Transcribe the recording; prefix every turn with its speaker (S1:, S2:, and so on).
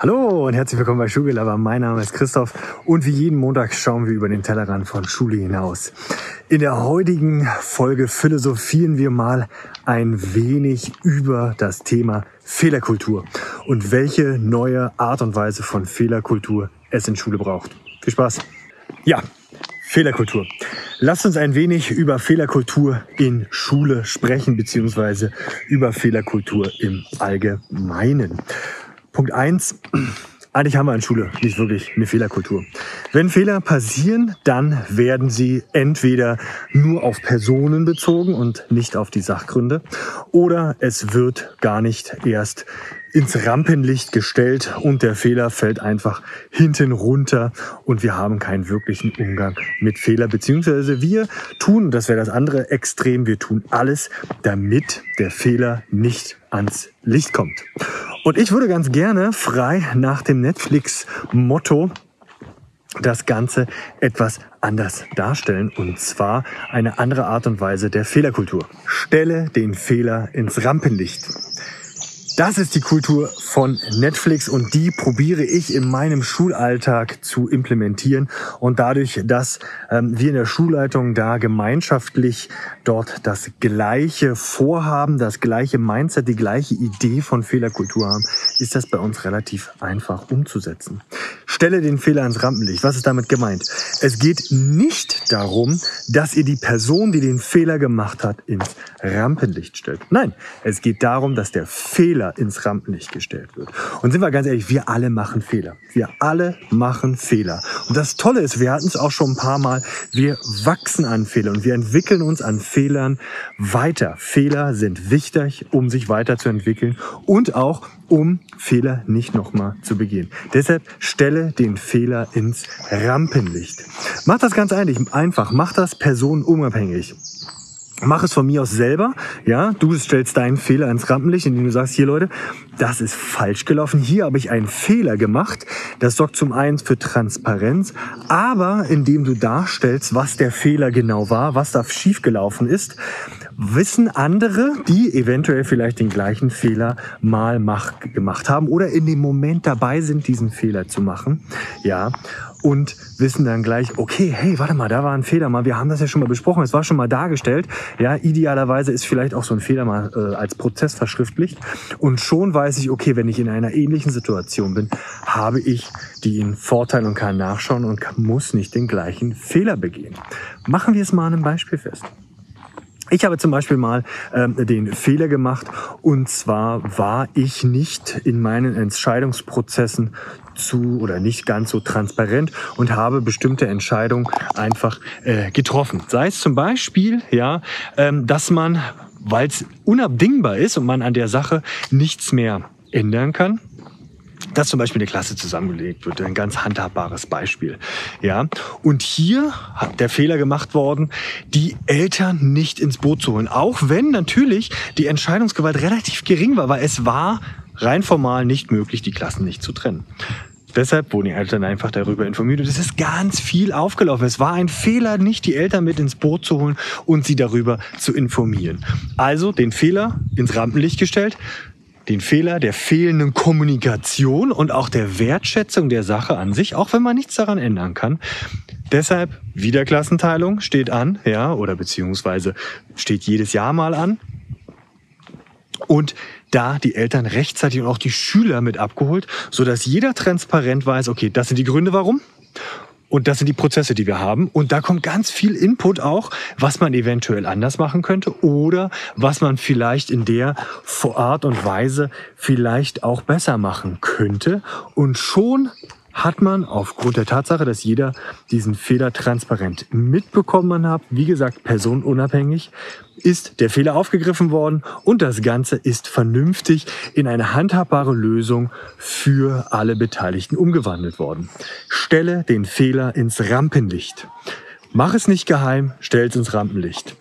S1: Hallo und herzlich willkommen bei Schulgelaber. Mein Name ist Christoph und wie jeden Montag schauen wir über den Tellerrand von Schule hinaus. In der heutigen Folge philosophieren wir mal ein wenig über das Thema Fehlerkultur und welche neue Art und Weise von Fehlerkultur es in Schule braucht. Viel Spaß. Ja, Fehlerkultur. Lasst uns ein wenig über Fehlerkultur in Schule sprechen, beziehungsweise über Fehlerkultur im Allgemeinen. Punkt eins: Eigentlich haben wir in Schule nicht wirklich eine Fehlerkultur. Wenn Fehler passieren, dann werden sie entweder nur auf Personen bezogen und nicht auf die Sachgründe oder es wird gar nicht erst ins Rampenlicht gestellt und der Fehler fällt einfach hinten runter und wir haben keinen wirklichen Umgang mit Fehler, beziehungsweise wir tun, das wäre das andere Extrem, wir tun alles, damit der Fehler nicht ans Licht kommt. Und ich würde ganz gerne frei nach dem Netflix-Motto das Ganze etwas anders darstellen und zwar eine andere Art und Weise der Fehlerkultur. Stelle den Fehler ins Rampenlicht. Das ist die Kultur von Netflix und die probiere ich in meinem Schulalltag zu implementieren. Und dadurch, dass ähm, wir in der Schulleitung da gemeinschaftlich dort das gleiche Vorhaben, das gleiche Mindset, die gleiche Idee von Fehlerkultur haben, ist das bei uns relativ einfach umzusetzen. Stelle den Fehler ins Rampenlicht. Was ist damit gemeint? Es geht nicht darum, dass ihr die Person, die den Fehler gemacht hat, ins Rampenlicht stellt. Nein, es geht darum, dass der Fehler Fehler ins Rampenlicht gestellt wird. Und sind wir ganz ehrlich, wir alle machen Fehler. Wir alle machen Fehler. Und das Tolle ist, wir hatten es auch schon ein paar Mal, wir wachsen an Fehlern und wir entwickeln uns an Fehlern weiter. Fehler sind wichtig, um sich weiterzuentwickeln und auch um Fehler nicht nochmal zu begehen. Deshalb stelle den Fehler ins Rampenlicht. Mach das ganz einfach. Mach das personenunabhängig. Mach es von mir aus selber. Ja, du stellst deinen Fehler ins Rampenlicht, indem du sagst, hier Leute, das ist falsch gelaufen. Hier habe ich einen Fehler gemacht. Das sorgt zum einen für Transparenz, aber indem du darstellst, was der Fehler genau war, was da schiefgelaufen ist, wissen andere, die eventuell vielleicht den gleichen Fehler mal mach, gemacht haben oder in dem Moment dabei sind, diesen Fehler zu machen. Ja, und wissen dann gleich, okay, hey, warte mal, da war ein Fehler mal, wir haben das ja schon mal besprochen, es war schon mal dargestellt. Ja, idealerweise ist vielleicht auch so ein Fehler mal äh, als Prozess verschriftlicht und schon weiß ich, okay, wenn ich in einer ähnlichen Situation bin, habe ich den Vorteil und kann nachschauen und muss nicht den gleichen Fehler begehen. Machen wir es mal an einem Beispiel fest. Ich habe zum Beispiel mal ähm, den Fehler gemacht und zwar war ich nicht in meinen Entscheidungsprozessen zu oder nicht ganz so transparent und habe bestimmte Entscheidungen einfach äh, getroffen. Sei es zum Beispiel, ja, ähm, dass man, weil es unabdingbar ist und man an der Sache nichts mehr ändern kann, dass zum Beispiel eine Klasse zusammengelegt wird. Ein ganz handhabbares Beispiel. Ja. Und hier hat der Fehler gemacht worden, die Eltern nicht ins Boot zu holen. Auch wenn natürlich die Entscheidungsgewalt relativ gering war, weil es war rein formal nicht möglich, die Klassen nicht zu trennen. Deshalb wurden die Eltern einfach darüber informiert. Und es ist ganz viel aufgelaufen. Es war ein Fehler, nicht die Eltern mit ins Boot zu holen und sie darüber zu informieren. Also den Fehler ins Rampenlicht gestellt, den Fehler der fehlenden Kommunikation und auch der Wertschätzung der Sache an sich, auch wenn man nichts daran ändern kann. Deshalb Wiederklassenteilung steht an, ja, oder beziehungsweise steht jedes Jahr mal an. Und da die Eltern rechtzeitig und auch die Schüler mit abgeholt, so dass jeder transparent weiß, okay, das sind die Gründe, warum. Und das sind die Prozesse, die wir haben. Und da kommt ganz viel Input auch, was man eventuell anders machen könnte oder was man vielleicht in der Art und Weise vielleicht auch besser machen könnte. Und schon hat man aufgrund der Tatsache, dass jeder diesen Fehler transparent mitbekommen hat, wie gesagt, personenunabhängig, ist der Fehler aufgegriffen worden und das Ganze ist vernünftig in eine handhabbare Lösung für alle Beteiligten umgewandelt worden. Stelle den Fehler ins Rampenlicht. Mach es nicht geheim, stell es ins Rampenlicht.